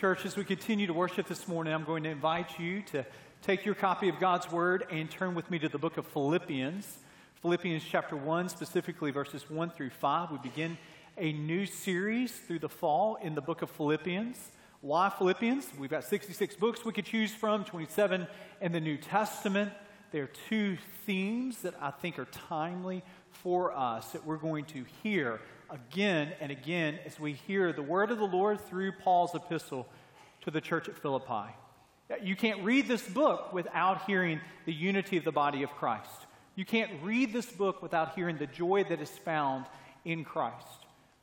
Church, as we continue to worship this morning, I'm going to invite you to take your copy of God's Word and turn with me to the book of Philippians. Philippians chapter 1, specifically verses 1 through 5. We begin a new series through the fall in the book of Philippians. Why Philippians? We've got 66 books we could choose from, 27 in the New Testament. There are two themes that I think are timely for us that we're going to hear again and again as we hear the word of the Lord through Paul's epistle to the church at Philippi. You can't read this book without hearing the unity of the body of Christ. You can't read this book without hearing the joy that is found in Christ.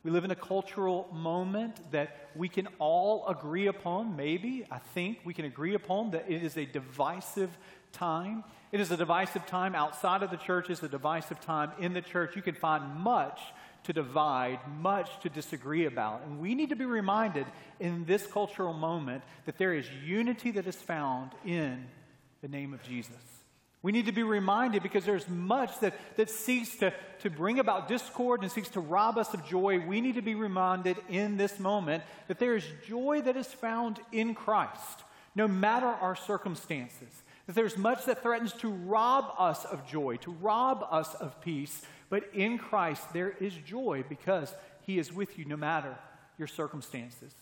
We live in a cultural moment that we can all agree upon, maybe, I think we can agree upon that it is a divisive time. It is a divisive time outside of the church, it's a divisive time in the church. You can find much to divide, much to disagree about. And we need to be reminded in this cultural moment that there is unity that is found in the name of Jesus. We need to be reminded because there's much that, that seeks to, to bring about discord and seeks to rob us of joy. We need to be reminded in this moment that there is joy that is found in Christ, no matter our circumstances. That there's much that threatens to rob us of joy, to rob us of peace, but in Christ, there is joy because he is with you no matter your circumstances.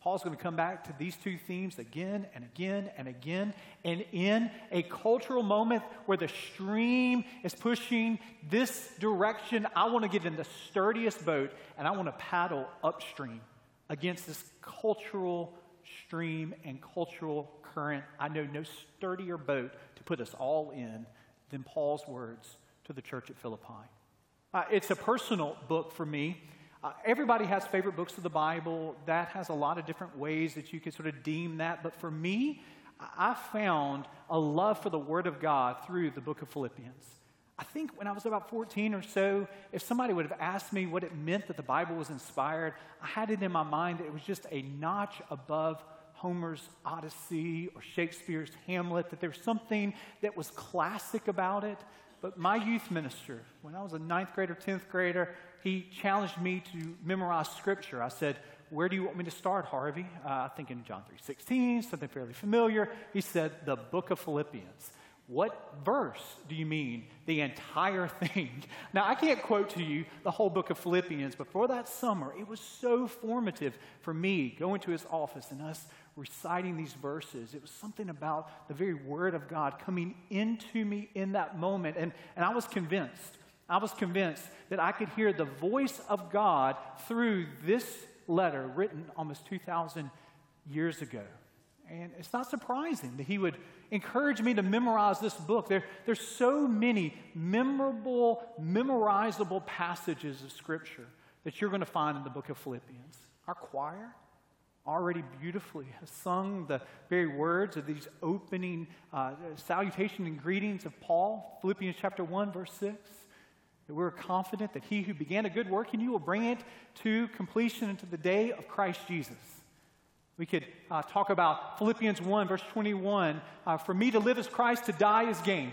Paul's going to come back to these two themes again and again and again. And in a cultural moment where the stream is pushing this direction, I want to get in the sturdiest boat and I want to paddle upstream against this cultural stream and cultural current. I know no sturdier boat to put us all in than Paul's words to the church at Philippi. Uh, it's a personal book for me. Uh, everybody has favorite books of the Bible. That has a lot of different ways that you can sort of deem that. But for me, I found a love for the Word of God through the book of Philippians. I think when I was about 14 or so, if somebody would have asked me what it meant that the Bible was inspired, I had it in my mind that it was just a notch above Homer's Odyssey or Shakespeare's Hamlet, that there was something that was classic about it. But my youth minister, when I was a ninth grader, 10th grader, he challenged me to memorize scripture. I said, Where do you want me to start, Harvey? Uh, I think in John 3.16, something fairly familiar. He said, The book of Philippians. What verse do you mean? The entire thing. Now, I can't quote to you the whole book of Philippians, but for that summer, it was so formative for me going to his office and us reciting these verses. It was something about the very word of God coming into me in that moment. And, and I was convinced, I was convinced that I could hear the voice of God through this letter written almost 2,000 years ago. And it's not surprising that he would encourage me to memorize this book. There, there's so many memorable, memorizable passages of Scripture that you're going to find in the book of Philippians. Our choir, already beautifully has sung the very words of these opening uh, salutation and greetings of Paul, Philippians chapter 1, verse 6. That we're confident that he who began a good work in you will bring it to completion into the day of Christ Jesus. We could uh, talk about Philippians 1, verse 21. Uh, For me to live as Christ, to die is gain.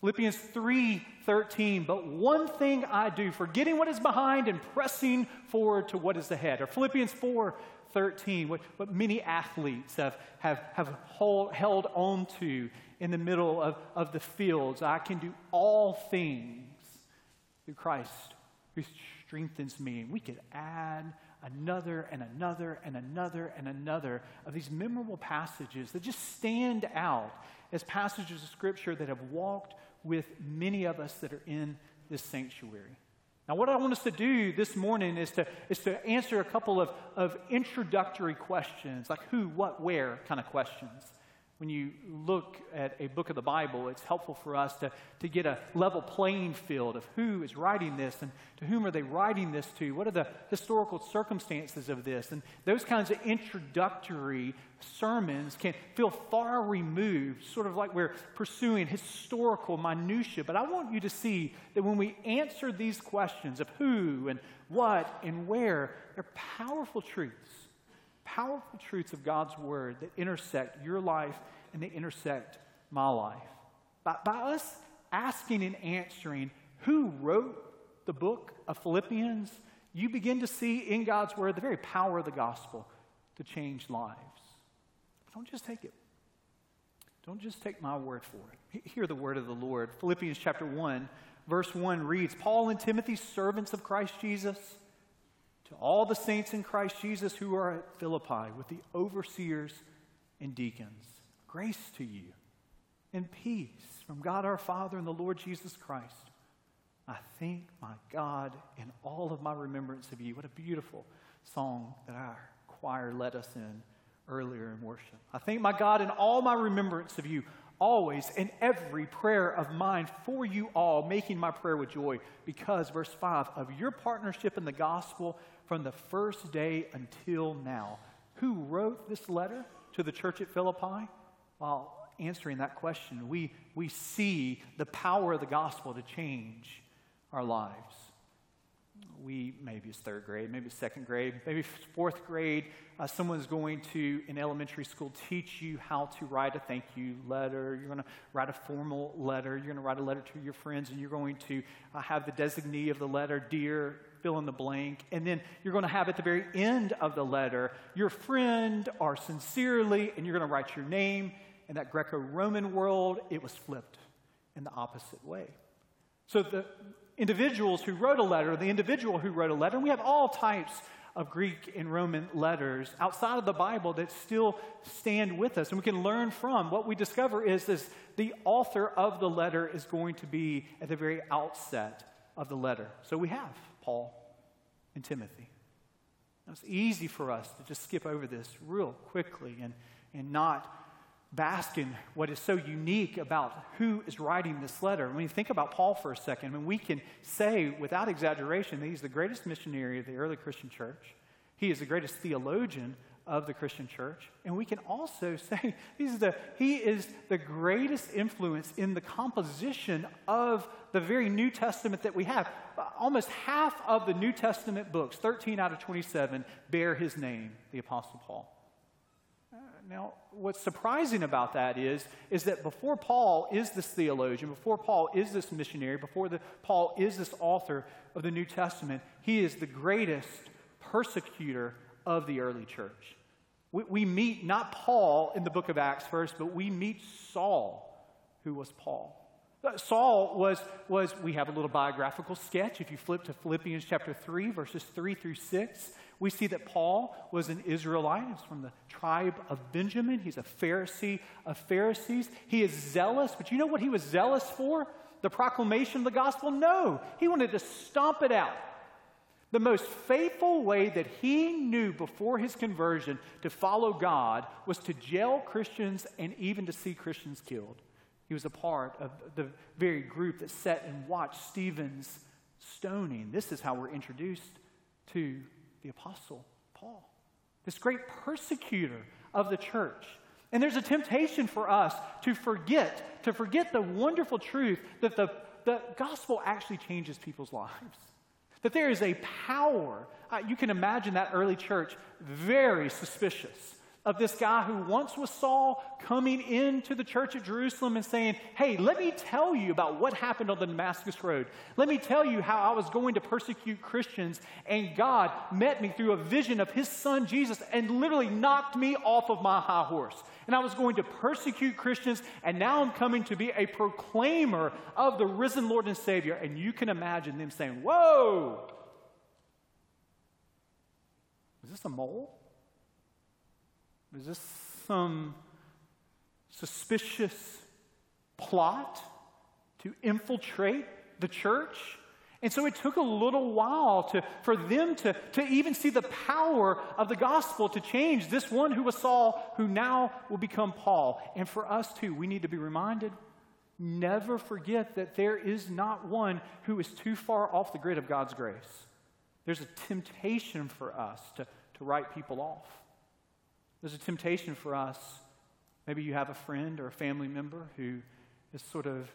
Philippians 3, 13. But one thing I do, forgetting what is behind and pressing forward to what is ahead. Or Philippians 4, 13, what, what many athletes have, have, have hold, held on to in the middle of, of the fields. I can do all things through Christ who strengthens me. And we could add another and another and another and another of these memorable passages that just stand out as passages of Scripture that have walked with many of us that are in this sanctuary. Now, what I want us to do this morning is to, is to answer a couple of, of introductory questions, like who, what, where kind of questions when you look at a book of the Bible, it's helpful for us to, to get a level playing field of who is writing this and to whom are they writing this to? What are the historical circumstances of this? And those kinds of introductory sermons can feel far removed, sort of like we're pursuing historical minutiae. But I want you to see that when we answer these questions of who and what and where, they're powerful truths powerful truths of God's word that intersect your life and they intersect my life. By, by us asking and answering who wrote the book of Philippians, you begin to see in God's word the very power of the gospel. to change lives. But don't just take it. Don't just take my word for it. Hear the word of the Lord. Philippians chapter 1, verse 1 reads Paul and Timothy, servants of Christ Jesus, to all the saints in Christ Jesus who are at Philippi, with the overseers and deacons, grace to you and peace from God our Father and the Lord Jesus Christ. I thank my God in all of my remembrance of you. What a beautiful song that our choir led us in earlier in worship. I thank my God in all my remembrance of you, always in every prayer of mine for you all, making my prayer with joy, because, verse 5, of your partnership in the gospel from the first day until now. Who wrote this letter to the church at Philippi? While answering that question, we, we see the power of the gospel to change our lives we, maybe it's third grade, maybe it's second grade, maybe fourth grade, uh, someone's going to, in elementary school, teach you how to write a thank you letter. You're going to write a formal letter. You're going to write a letter to your friends, and you're going to uh, have the designee of the letter, dear, fill in the blank. And then you're going to have at the very end of the letter, your friend or sincerely, and you're going to write your name. In that Greco Roman world, it was flipped in the opposite way. So the, individuals who wrote a letter, the individual who wrote a letter, and we have all types of Greek and Roman letters outside of the Bible that still stand with us and we can learn from. What we discover is this the author of the letter is going to be at the very outset of the letter. So we have Paul and Timothy. Now, it's easy for us to just skip over this real quickly and, and not bask in what is so unique about who is writing this letter. When you think about Paul for a second, I mean, we can say without exaggeration that he's the greatest missionary of the early Christian church. He is the greatest theologian of the Christian church. And we can also say he's the, he is the greatest influence in the composition of the very New Testament that we have. Almost half of the New Testament books, 13 out of 27, bear his name, the Apostle Paul. Uh, now, what's surprising about that is, is that before Paul is this theologian, before Paul is this missionary, before the, Paul is this author of the New Testament, he is the greatest persecutor of the early church. We, we meet not Paul in the book of Acts first, but we meet Saul, who was Paul. Uh, Saul was, was, we have a little biographical sketch. If you flip to Philippians chapter 3, verses 3 through 6, we see that Paul was an Israelite. He's from the tribe of Benjamin. He's a Pharisee of Pharisees. He is zealous, but you know what he was zealous for? The proclamation of the gospel? No. He wanted to stomp it out. The most faithful way that he knew before his conversion to follow God was to jail Christians and even to see Christians killed. He was a part of the very group that sat and watched Stephen's stoning. This is how we're introduced to the Apostle Paul, this great persecutor of the church. And there's a temptation for us to forget, to forget the wonderful truth that the, the gospel actually changes people's lives. That there is a power. Uh, you can imagine that early church very suspicious of this guy who once was Saul coming into the church at Jerusalem and saying, Hey, let me tell you about what happened on the Damascus Road. Let me tell you how I was going to persecute Christians, and God met me through a vision of his son Jesus and literally knocked me off of my high horse. And I was going to persecute Christians, and now I'm coming to be a proclaimer of the risen Lord and Savior. And you can imagine them saying, Whoa! Is this a mole? Is this some suspicious plot to infiltrate the church? And so it took a little while to, for them to, to even see the power of the gospel to change this one who was Saul, who now will become Paul. And for us too, we need to be reminded never forget that there is not one who is too far off the grid of God's grace. There's a temptation for us to, to write people off. There's a temptation for us. Maybe you have a friend or a family member who is sort of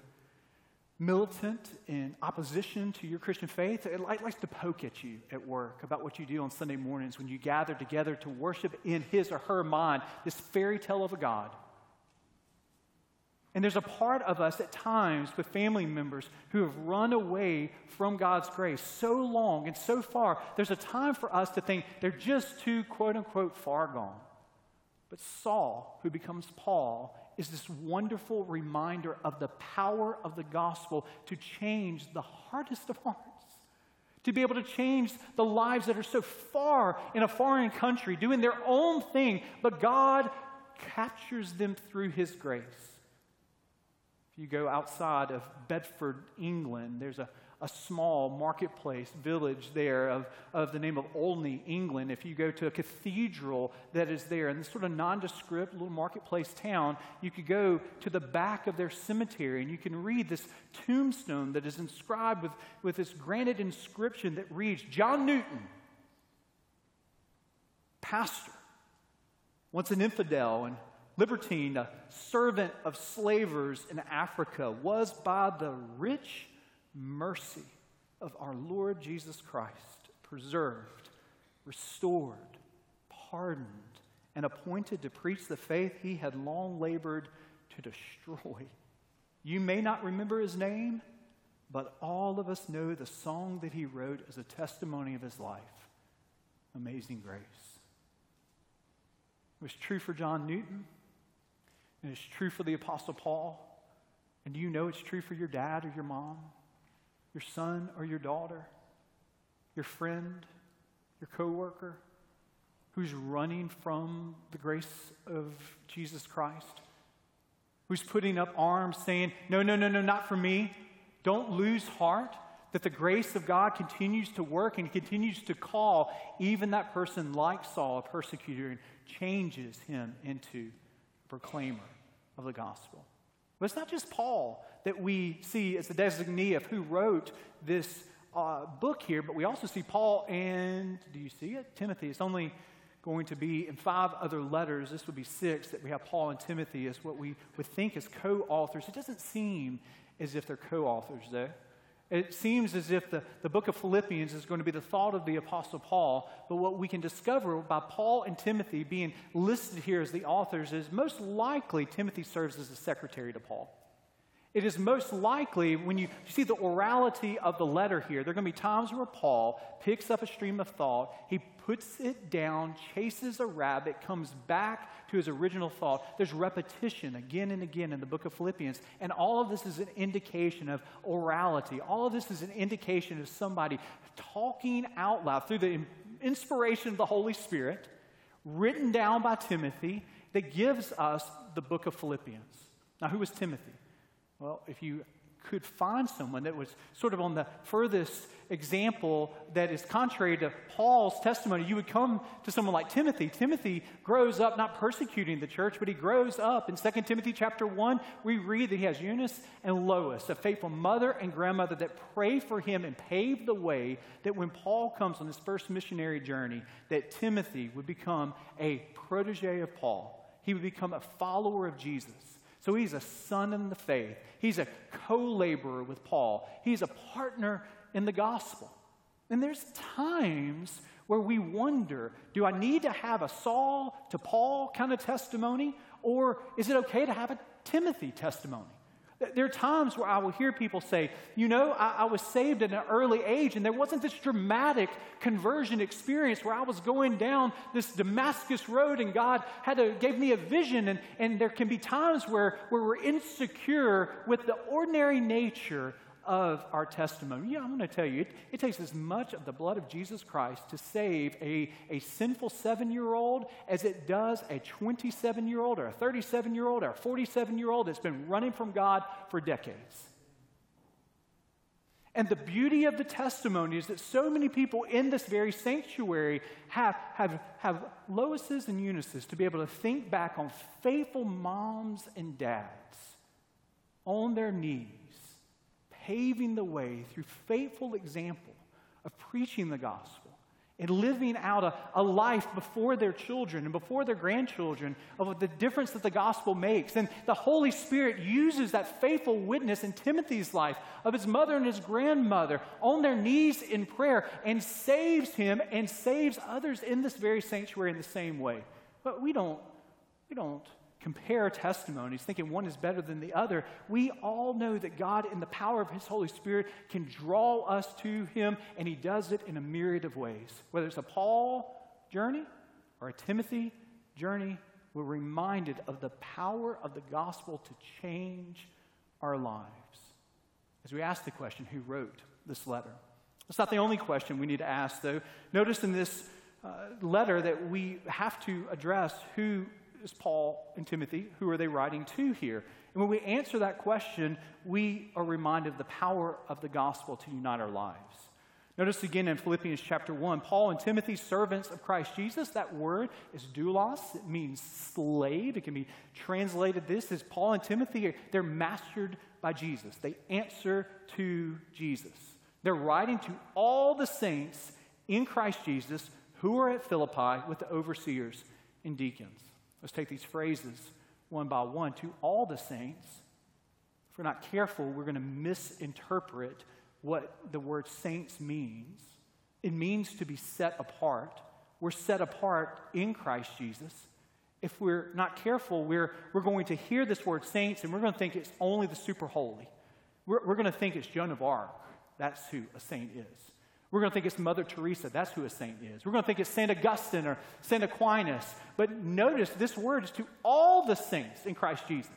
militant in opposition to your Christian faith. It likes to poke at you at work about what you do on Sunday mornings when you gather together to worship in his or her mind this fairy tale of a God. And there's a part of us at times with family members who have run away from God's grace so long and so far. There's a time for us to think they're just too, quote unquote, far gone. But Saul, who becomes Paul, is this wonderful reminder of the power of the gospel to change the hardest of hearts. To be able to change the lives that are so far in a foreign country, doing their own thing, but God captures them through His grace. If you go outside of Bedford, England, there's a a small marketplace village there of, of the name of Olney, England. If you go to a cathedral that is there in this sort of nondescript little marketplace town, you could go to the back of their cemetery and you can read this tombstone that is inscribed with, with this granite inscription that reads John Newton, pastor, once an infidel and libertine, a servant of slavers in Africa, was by the rich mercy of our Lord Jesus Christ, preserved, restored, pardoned, and appointed to preach the faith he had long labored to destroy. You may not remember his name, but all of us know the song that he wrote as a testimony of his life Amazing Grace. It was true for John Newton, and it's true for the Apostle Paul. And do you know it's true for your dad or your mom? Your son or your daughter, your friend, your coworker who's running from the grace of Jesus Christ, who's putting up arms saying, No, no, no, no, not for me. Don't lose heart that the grace of God continues to work and continues to call even that person like Saul, a persecutor, and changes him into a proclaimer of the gospel. But it's not just Paul that we see as the designee of who wrote this uh, book here, but we also see Paul and, do you see it? Timothy. It's only going to be in five other letters. This would be six that we have Paul and Timothy as what we would think as co authors. It doesn't seem as if they're co authors, though. It seems as if the, the book of Philippians is going to be the thought of the Apostle Paul, but what we can discover by Paul and Timothy being listed here as the authors is most likely Timothy serves as a secretary to Paul. It is most likely when you, see the orality of the letter here, there are going to be times where Paul picks up a stream of thought, he puts it down, chases a rabbit, comes back to his original thought. There's repetition again and again in the book of Philippians. And all of this is an indication of orality. All of this is an indication of somebody talking out loud through the inspiration of the Holy Spirit, written down by Timothy, that gives us the book of Philippians. Now, who was Timothy? Well, if you could find someone that was sort of on the furthest example that is contrary to Paul's testimony, you would come to someone like Timothy. Timothy grows up not persecuting the church, but he grows up. In 2 Timothy chapter 1, we read that he has Eunice and Lois, a faithful mother and grandmother that pray for him and pave the way that when Paul comes on his first missionary journey, that Timothy would become a protege of Paul. He would become a follower of Jesus. So he's a son in the faith. He's a co laborer with Paul. He's a partner in the gospel. And there's times where we wonder do I need to have a Saul to Paul kind of testimony? Or is it okay to have a Timothy testimony? There are times where I will hear people say, You know, I, I, was saved at an early age, and there wasn't this dramatic conversion experience where I was going down this Damascus road and God had to, gave me a vision. And, and there can be times where, where we're insecure with the ordinary nature of our testimony. Yeah, I'm going to tell you, it, it, takes as much of the blood of Jesus Christ to save a, a sinful seven year old as it does a 27 year old or a 37 year old or a 47 year old that's been running from God for decades. And the beauty of the testimony is that so many people in this very sanctuary have, have, have Lois's and Eunice's to be able to think back on faithful moms and dads on their knees paving the way through faithful example of preaching the gospel and living out a, a, life before their children and before their grandchildren of the difference that the gospel makes. And the Holy Spirit uses that faithful witness in Timothy's life of his mother and his grandmother on their knees in prayer and saves him and saves others in this very sanctuary in the same way. But we don't, we don't compare testimonies, thinking one is better than the other. We all know that God, in the power of His Holy Spirit, can draw us to Him, and He does it in a myriad of ways. Whether it's a Paul journey or a Timothy journey, we're reminded of the power of the gospel to change our lives. As we ask the question, who wrote this letter? It's not the only question we need to ask, though. Notice in this uh, letter that we have to address who is Paul and Timothy? Who are they writing to here? And when we answer that question, we are reminded of the power of the gospel to unite our lives. Notice again in Philippians chapter 1, Paul and Timothy, servants of Christ Jesus. That word is doulos. It means slave. It can be translated this as Paul and Timothy, they're mastered by Jesus. They answer to Jesus. They're writing to all the saints in Christ Jesus who are at Philippi with the overseers and deacons. Let's take these phrases one by one. To all the saints, if we're not careful, we're going to misinterpret what the word saints means. It means to be set apart. We're set apart in Christ Jesus. If we're not careful, we're, we're going to hear this word saints and we're going to think it's only the super holy. We're, we're going to think it's Joan of Arc. That's who a saint is. We're going to think it's Mother Teresa. That's who a saint is. We're going to think it's St. Augustine or St. Aquinas. But notice this word is to all the saints in Christ Jesus.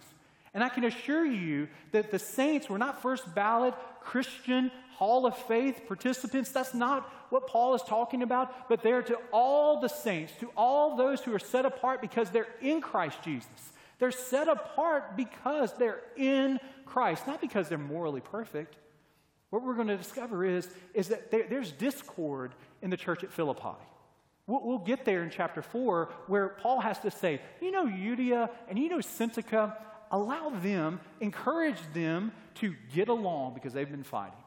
And I can assure you that the saints were not first ballot Christian Hall of Faith participants. That's not what Paul is talking about, but they're to all the saints, to all those who are set apart because they're in Christ Jesus. They're set apart because they're in Christ, not because they're morally perfect. What we're going to discover is, is that there, there's discord in the church at Philippi. We'll, we'll, get there in chapter 4 where Paul has to say, you know, Euodia and you know, Syntyche, allow them, encourage them to get along because they've been fighting.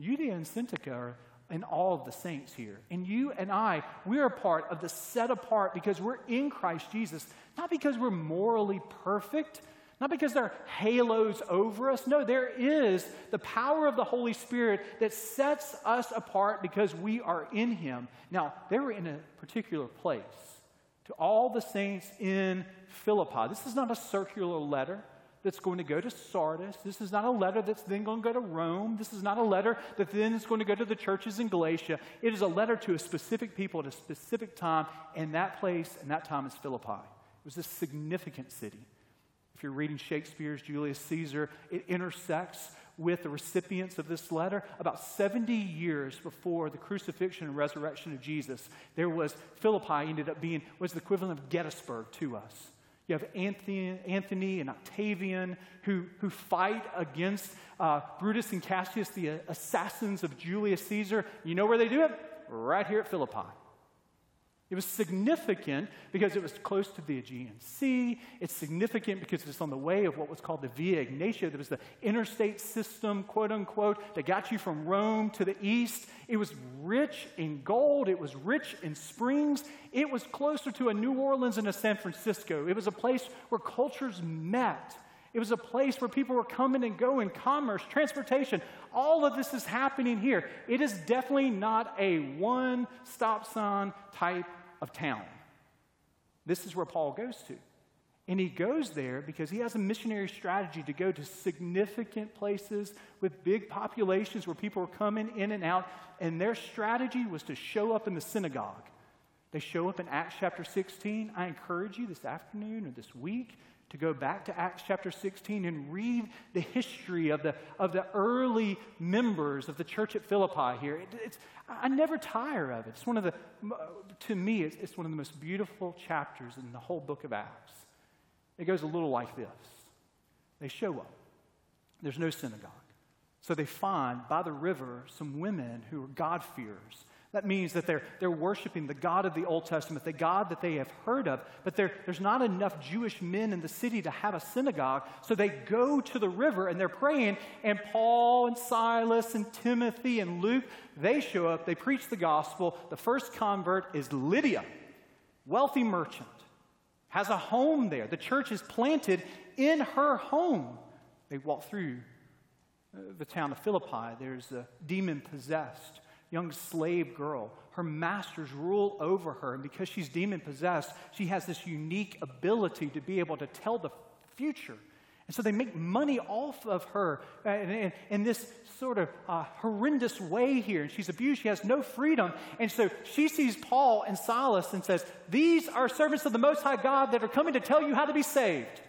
Euodia and Syntyche are in all of the saints here. And you and I, we are part of the set apart because we're in Christ Jesus, not because we're morally perfect, not because there are halos over us. No, there is the power of the Holy Spirit that sets us apart because we are in Him. Now, they were in a particular place. To all the saints in Philippi, this is not a circular letter that's going to go to Sardis. This is not a letter that's then going to go to Rome. This is not a letter that then is going to go to the churches in Galatia. It is a letter to a specific people at a specific time, and that place and that time is Philippi. It was a significant city. If you're reading Shakespeare's Julius Caesar, it intersects with the recipients of this letter. About 70 years before the crucifixion and resurrection of Jesus, there was Philippi ended up being was the equivalent of Gettysburg to us. You have Antony, Antony and Octavian who, who fight against uh, Brutus and Cassius, the assassins of Julius Caesar. You know where they do it? Right here at Philippi. It was significant because it was close to the Aegean Sea. It's significant because it's on the way of what was called the Via Egnatia. That was the interstate system, quote unquote, that got you from Rome to the east. It was rich in gold. It was rich in springs. It was closer to a New Orleans and a San Francisco. It was a place where cultures met. It was a place where people were coming and going, commerce, transportation. All of this is happening here. It is definitely not a one stop sign type of town. This is where Paul goes to. And he goes there because he has a missionary strategy to go to significant places with big populations where people are coming in and out. And their strategy was to show up in the synagogue. They show up in Acts chapter 16. I encourage you this afternoon or this week to go back to Acts chapter 16 and read the history of the, of the early members of the church at Philippi here. It, I never tire of it. It's one of the, to me, it's, it's one of the most beautiful chapters in the whole book of Acts. It goes a little like this They show up, there's no synagogue. So they find by the river some women who are God-fearers that means that they're, they're worshiping the God of the Old Testament, the God that they have heard of, but there's not enough Jewish men in the city to have a synagogue. So they go to the river and they're praying, and Paul and Silas and Timothy and Luke, they show up, they preach the gospel. The first convert is Lydia, wealthy merchant, has a home there. The church is planted in her home. They walk through uh, the town of Philippi. There's a demon possessed young slave girl. Her masters rule over her, and because she's demon possessed, she has this unique ability to be able to tell the future. And so they make money off of her in, in this sort of uh, horrendous way here. And she's abused. She has no freedom. And so she sees Paul and Silas and says, These are servants of the Most High God that are coming to tell you how to be saved.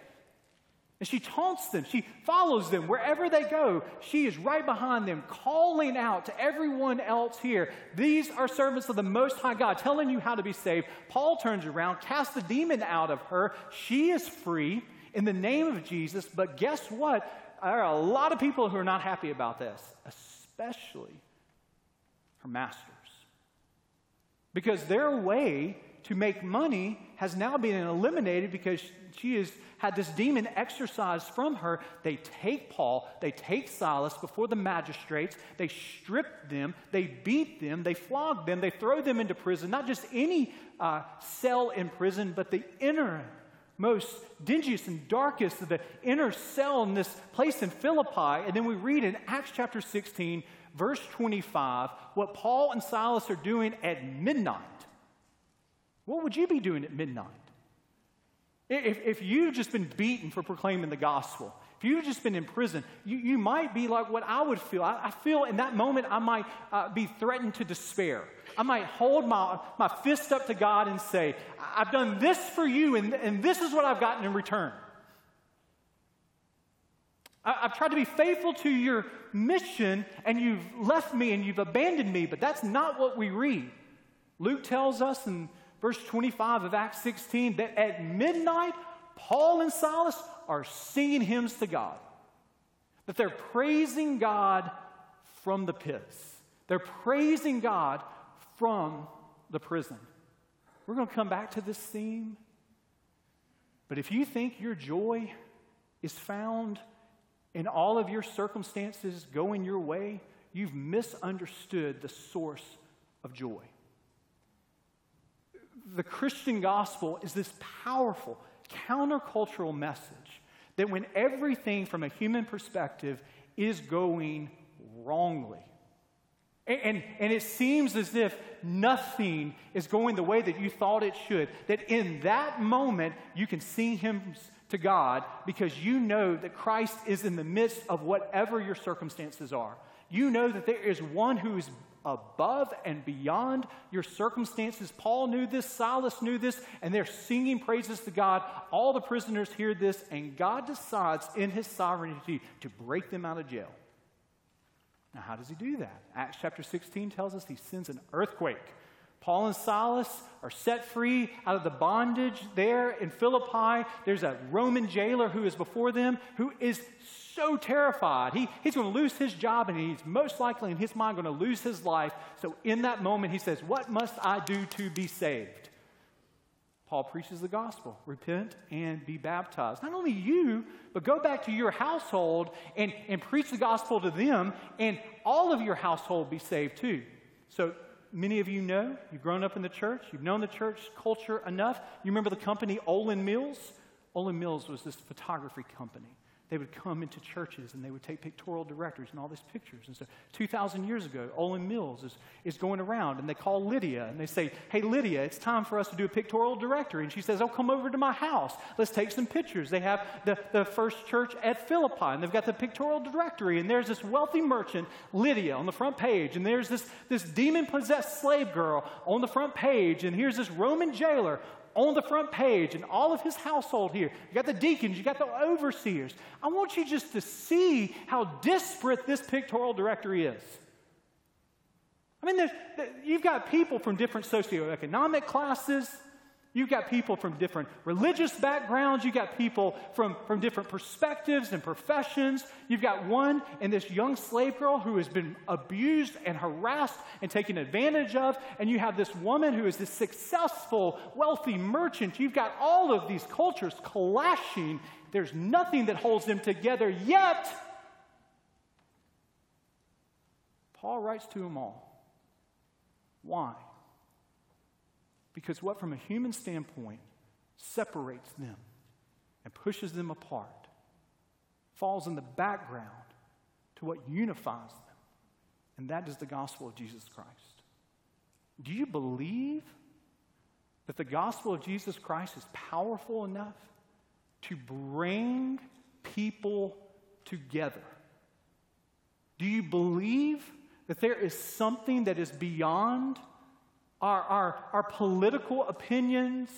And she taunts them. She follows them wherever they go. She is right behind them, calling out to everyone else here. These are servants of the Most High God, telling you how to be saved. Paul turns around, casts the demon out of her. She is free in the name of Jesus. But guess what? There are a lot of people who are not happy about this, especially her masters. Because their way to make money has now been eliminated because she has had this demon exorcised from her. They take Paul, they take Silas before the magistrates, they strip them, they beat them, they flog them, they throw them into prison, not just any uh, cell in prison, but the inner most dingiest and darkest of the inner cell in this place in Philippi. And then we read in Acts chapter 16, verse 25, what Paul and Silas are doing at midnight. What would you be doing at midnight? If, if you've just been beaten for proclaiming the gospel, if you've just been in prison, you, you might be like what I would feel. I, I feel in that moment I might uh, be threatened to despair. I might hold my, my fist up to God and say, I've done this for you, and, and this is what I've gotten in return. I, I've tried to be faithful to your mission, and you've left me and you've abandoned me, but that's not what we read. Luke tells us in verse 25 of Acts 16 that at midnight, Paul and Silas are singing hymns to God, that they're praising God from the pits. They're praising God from the prison. We're going to come back to this theme. But if you think your joy is found in all of your circumstances going your way, you've misunderstood the source of joy the Christian gospel is this powerful countercultural message that when everything from a human perspective is going wrongly, and, and, it seems as if nothing is going the way that you thought it should, that in that moment you can sing hymns to God because you know that Christ is in the midst of whatever your circumstances are. You know that there is one who is above and beyond your circumstances. Paul knew this, Silas knew this, and they're singing praises to God. All the prisoners hear this, and God decides in his sovereignty to break them out of jail. Now, how does he do that? Acts chapter 16 tells us he sends an earthquake. Paul and Silas are set free out of the bondage there in Philippi. There's a Roman jailer who is before them who is so terrified. He, he's going to lose his job and he's most likely in his mind going to lose his life. So in that moment, he says, What must I do to be saved? Paul preaches the gospel repent and be baptized. Not only you, but go back to your household and, and preach the gospel to them, and all of your household be saved too. So many of you know, you've grown up in the church, you've known the church culture enough. You remember the company Olan Mills? Olan Mills was this photography company they would come into churches and they would take pictorial directors and all these pictures. And so 2,000 years ago, Olan Mills is, is going around and they call Lydia and they say, Hey, Lydia, it's time for us to do a pictorial directory. And she says, Oh, come over to my house. Let's take some pictures. They have the, the first church at Philippi and they've got the pictorial directory. And there's this wealthy merchant, Lydia, on the front page. And there's this, this demon possessed slave girl on the front page. And here's this Roman jailer on the front page and all of his household here. You got the deacons, you got the overseers. I want you just to see how disparate this pictorial directory is. I mean, you've got people from different socioeconomic classes, You've got people from different religious backgrounds. You've got people from, from different perspectives and professions. You've got one and this young slave girl who has been abused and harassed and taken advantage of. And you have this woman who is this successful, wealthy merchant. You've got all of these cultures clashing. There's nothing that holds them together yet. Paul writes to them all. Why? Because what, from a human standpoint, separates them and pushes them apart falls in the background to what unifies them. and that is the gospel of Jesus Christ. Do you believe that the gospel of Jesus Christ is powerful enough to bring people together? Do you believe that there is something that is beyond our, our, our political opinions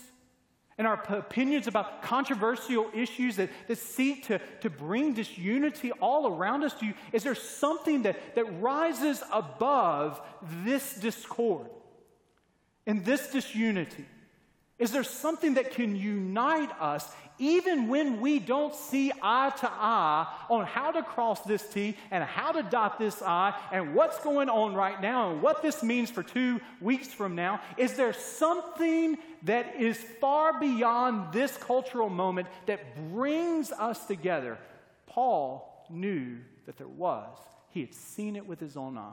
and our opinions about controversial issues that, that seek to, to bring disunity all around us? Do you, is there something that, that rises above this discord and this disunity? Is there something that can unite us even when we don't see eye to eye on how to cross this T and how to dot this I and what's going on right now and what this means for two weeks from now? Is there something that is far beyond this cultural moment that brings us together? Paul knew that there was. He had seen it with his own eyes.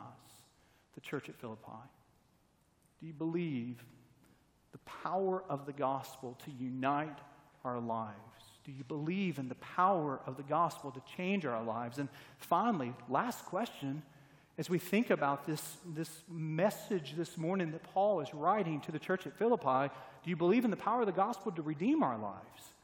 The church at Philippi. Do you believe power of the gospel to unite our lives? Do you believe in the power of the gospel to change our lives? And finally, last question, as we think about this, this message this morning that Paul is writing to the church at Philippi, do you believe in the power of the gospel to redeem our lives?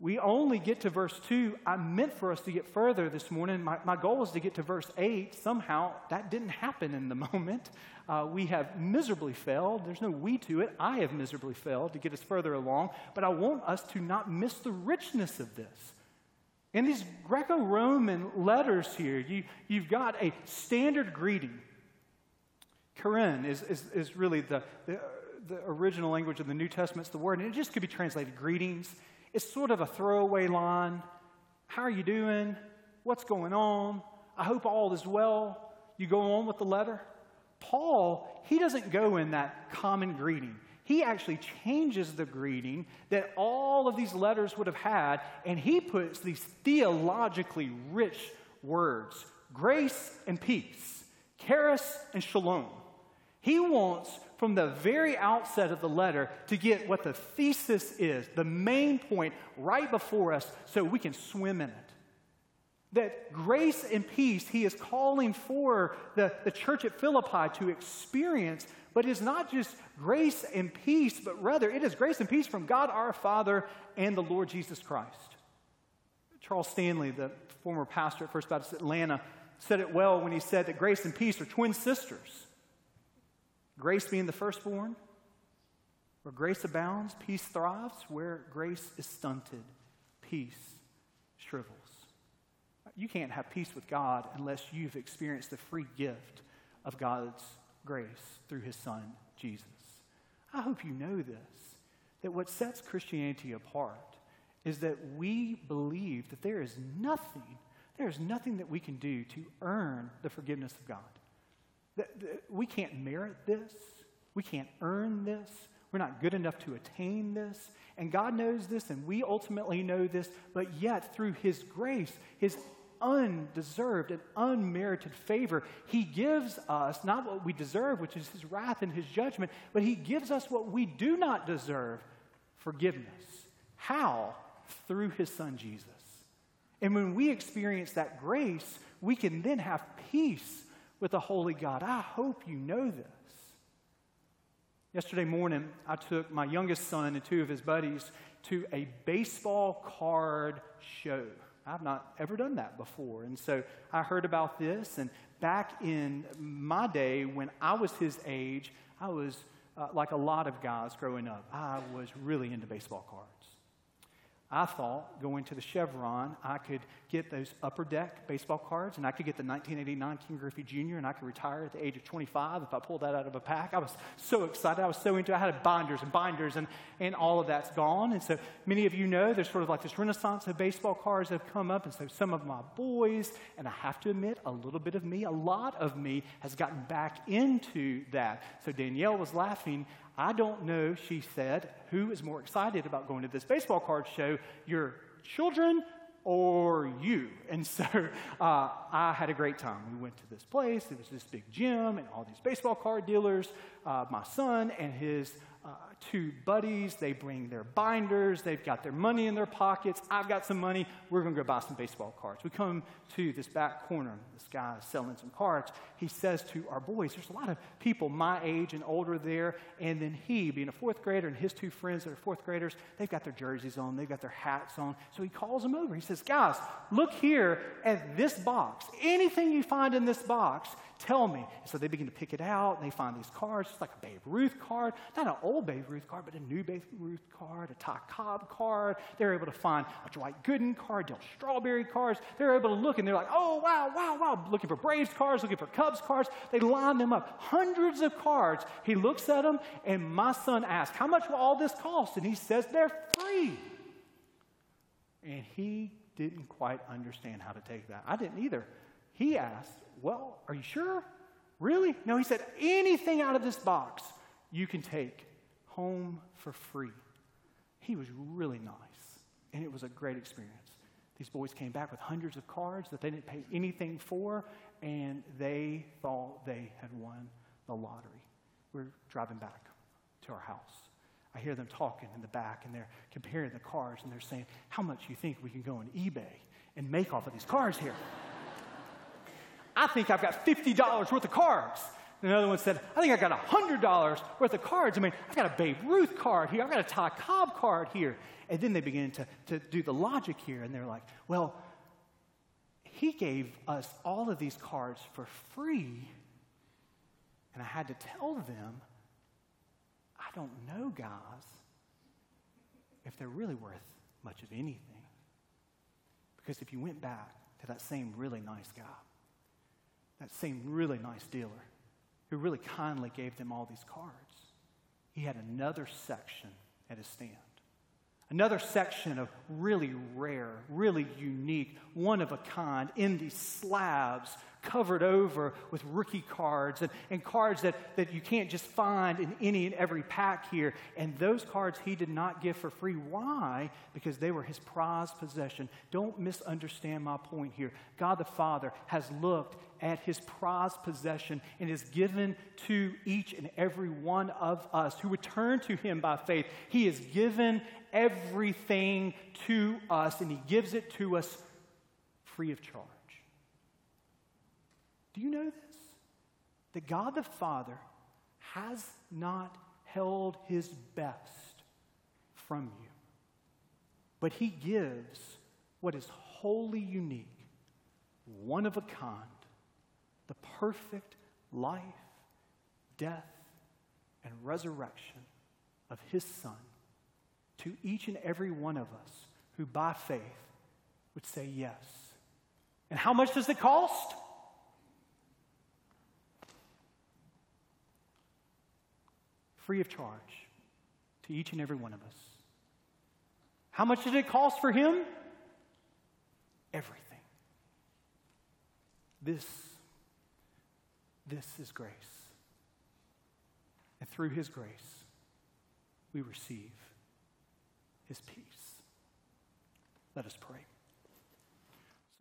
We only get to verse 2. I meant for us to get further this morning. My, my goal was to get to verse 8. Somehow that didn't happen in the moment. Uh, we have miserably failed. There's no we to it. I have miserably failed to get us further along. But I want us to not miss the richness of this. In these Greco Roman letters here, you, you've got a standard greeting. Charis is, is, is really the, the, the original language of the New Testament. It's the word, and it just could be translated greetings. It's sort of a throwaway line. How are you doing? What's going on? I hope all is well. You go on with the letter. Paul, he doesn't go in that common greeting. He actually changes the greeting that all of these letters would have had, and he puts these theologically rich words grace and peace, charis and shalom. He wants, from the very outset of the letter, to get what the thesis is, the main point right before us, so we can swim in it. That grace and peace he is calling for the, the church at Philippi to experience, but is not just grace and peace, but rather it is grace and peace from God our Father and the Lord Jesus Christ. Charles Stanley, the former pastor at First Baptist Atlanta, said it well when he said that grace and peace are twin sisters. Grace being the firstborn, where grace abounds, peace thrives. Where grace is stunted, peace shrivels. You can't have peace with God unless you've experienced the free gift of God's grace through his son, Jesus. I hope you know this that what sets Christianity apart is that we believe that there is nothing, there is nothing that we can do to earn the forgiveness of God. We can't merit this, we can't earn this, we're not good enough to attain this. And God knows this, and we ultimately know this, but yet through His grace, His undeserved and unmerited favor. He gives us not what we deserve, which is His wrath and His judgment, but He gives us what we do not deserve forgiveness. How? Through His Son Jesus. And when we experience that grace, we can then have peace with the Holy God. I hope you know this. Yesterday morning, I took my youngest son and two of his buddies to a baseball card show. I've not ever done that before. And so I heard about this. And back in my day, when I was his age, I was uh, like a lot of guys growing up, I was really into baseball cards. I thought going to the Chevron, I could get those upper deck baseball cards and I could get the 1989 Ken Griffey Jr. and I could retire at the age of 25 if I pulled that out of a pack. I was so excited. I was so into it. I had binders and binders and, and all of that's gone. And so many of you know there's sort of like this renaissance of baseball cards that have come up. And so some of my boys, and I have to admit, a little bit of me, a lot of me has gotten back into that. So Danielle was laughing. I don't know, she said, who is more excited about going to this baseball card show, your children or you. And so uh, I had a great time. We went to this place, it was this big gym and all these baseball card dealers. Uh, my son and his two buddies. They bring their binders. They've got their money in their pockets. I've got some money. We're going to go buy some baseball cards. We come to this back corner. This guy is selling some cards. He says to our boys, There's a lot of people my age and older there. And then he, being a fourth grader, and his two friends that are fourth graders, they've got their jerseys on. They've got their hats on. So he calls them over. He says, Guys, look here at this box. Anything you find in this box, Tell me. So they begin to pick it out, and they find these cards. It's like a Babe Ruth card, not an old Babe Ruth card, but a new Babe Ruth card, a Ty Cobb card. They're able to find a Dwight Gooden card, Darryl Strawberry cards. They're able to look, and they're like, oh, wow, wow, wow, looking for Braves cards, looking for Cubs cards. They line them up, hundreds of cards. He looks at them, and my son asks, how much will all this cost? And he says, they're free. And he didn't quite understand how to take that. I didn't either. He asked, well, are you sure? Really? No, he said, anything out of this box you can take home for free. He was really nice, and it was a great experience. These boys came back with hundreds of cards that they didn't pay anything for, and they thought they had won the lottery. We're driving back to our house. I hear them talking in the back, and they're comparing the cards, and they're saying, How much you think we can go on eBay and make off of these cards here? I think I've got $50 worth of cards. And another one said, I think I've got $100 worth of cards. I mean, I've got a Babe Ruth card here. I've got a Ty Cobb card here. And then they begin to, to do the logic here. And they're like, well, he gave us all of these cards for free. And I had to tell them, I don't know, guys, if they're really worth much of anything. Because if you went back to that same really nice guy, that same really nice dealer who really kindly gave them all these cards, he had another section at his stand. Another section of really rare, really unique, one of a kind in these slabs covered over with rookie cards and, and cards that, that you can't just find in any and every pack here. And those cards he did not give for free. Why? Because they were his prized possession. Don't misunderstand my point here. God the Father has looked at his prized possession and has given to each and every one of us who would turn to him by faith. He has given everything to us, and he gives it to us free of charge. Do you know this? That God the Father has not held his best from you, but he gives what is wholly unique, one of a kind, the perfect life, death, and resurrection of his Son to each and every one of us who by faith would say yes. And how much does it cost? Free of charge to each and every one of us. How much did it cost for him? Everything. This, this is grace. And through his grace, we receive his peace. Let us pray.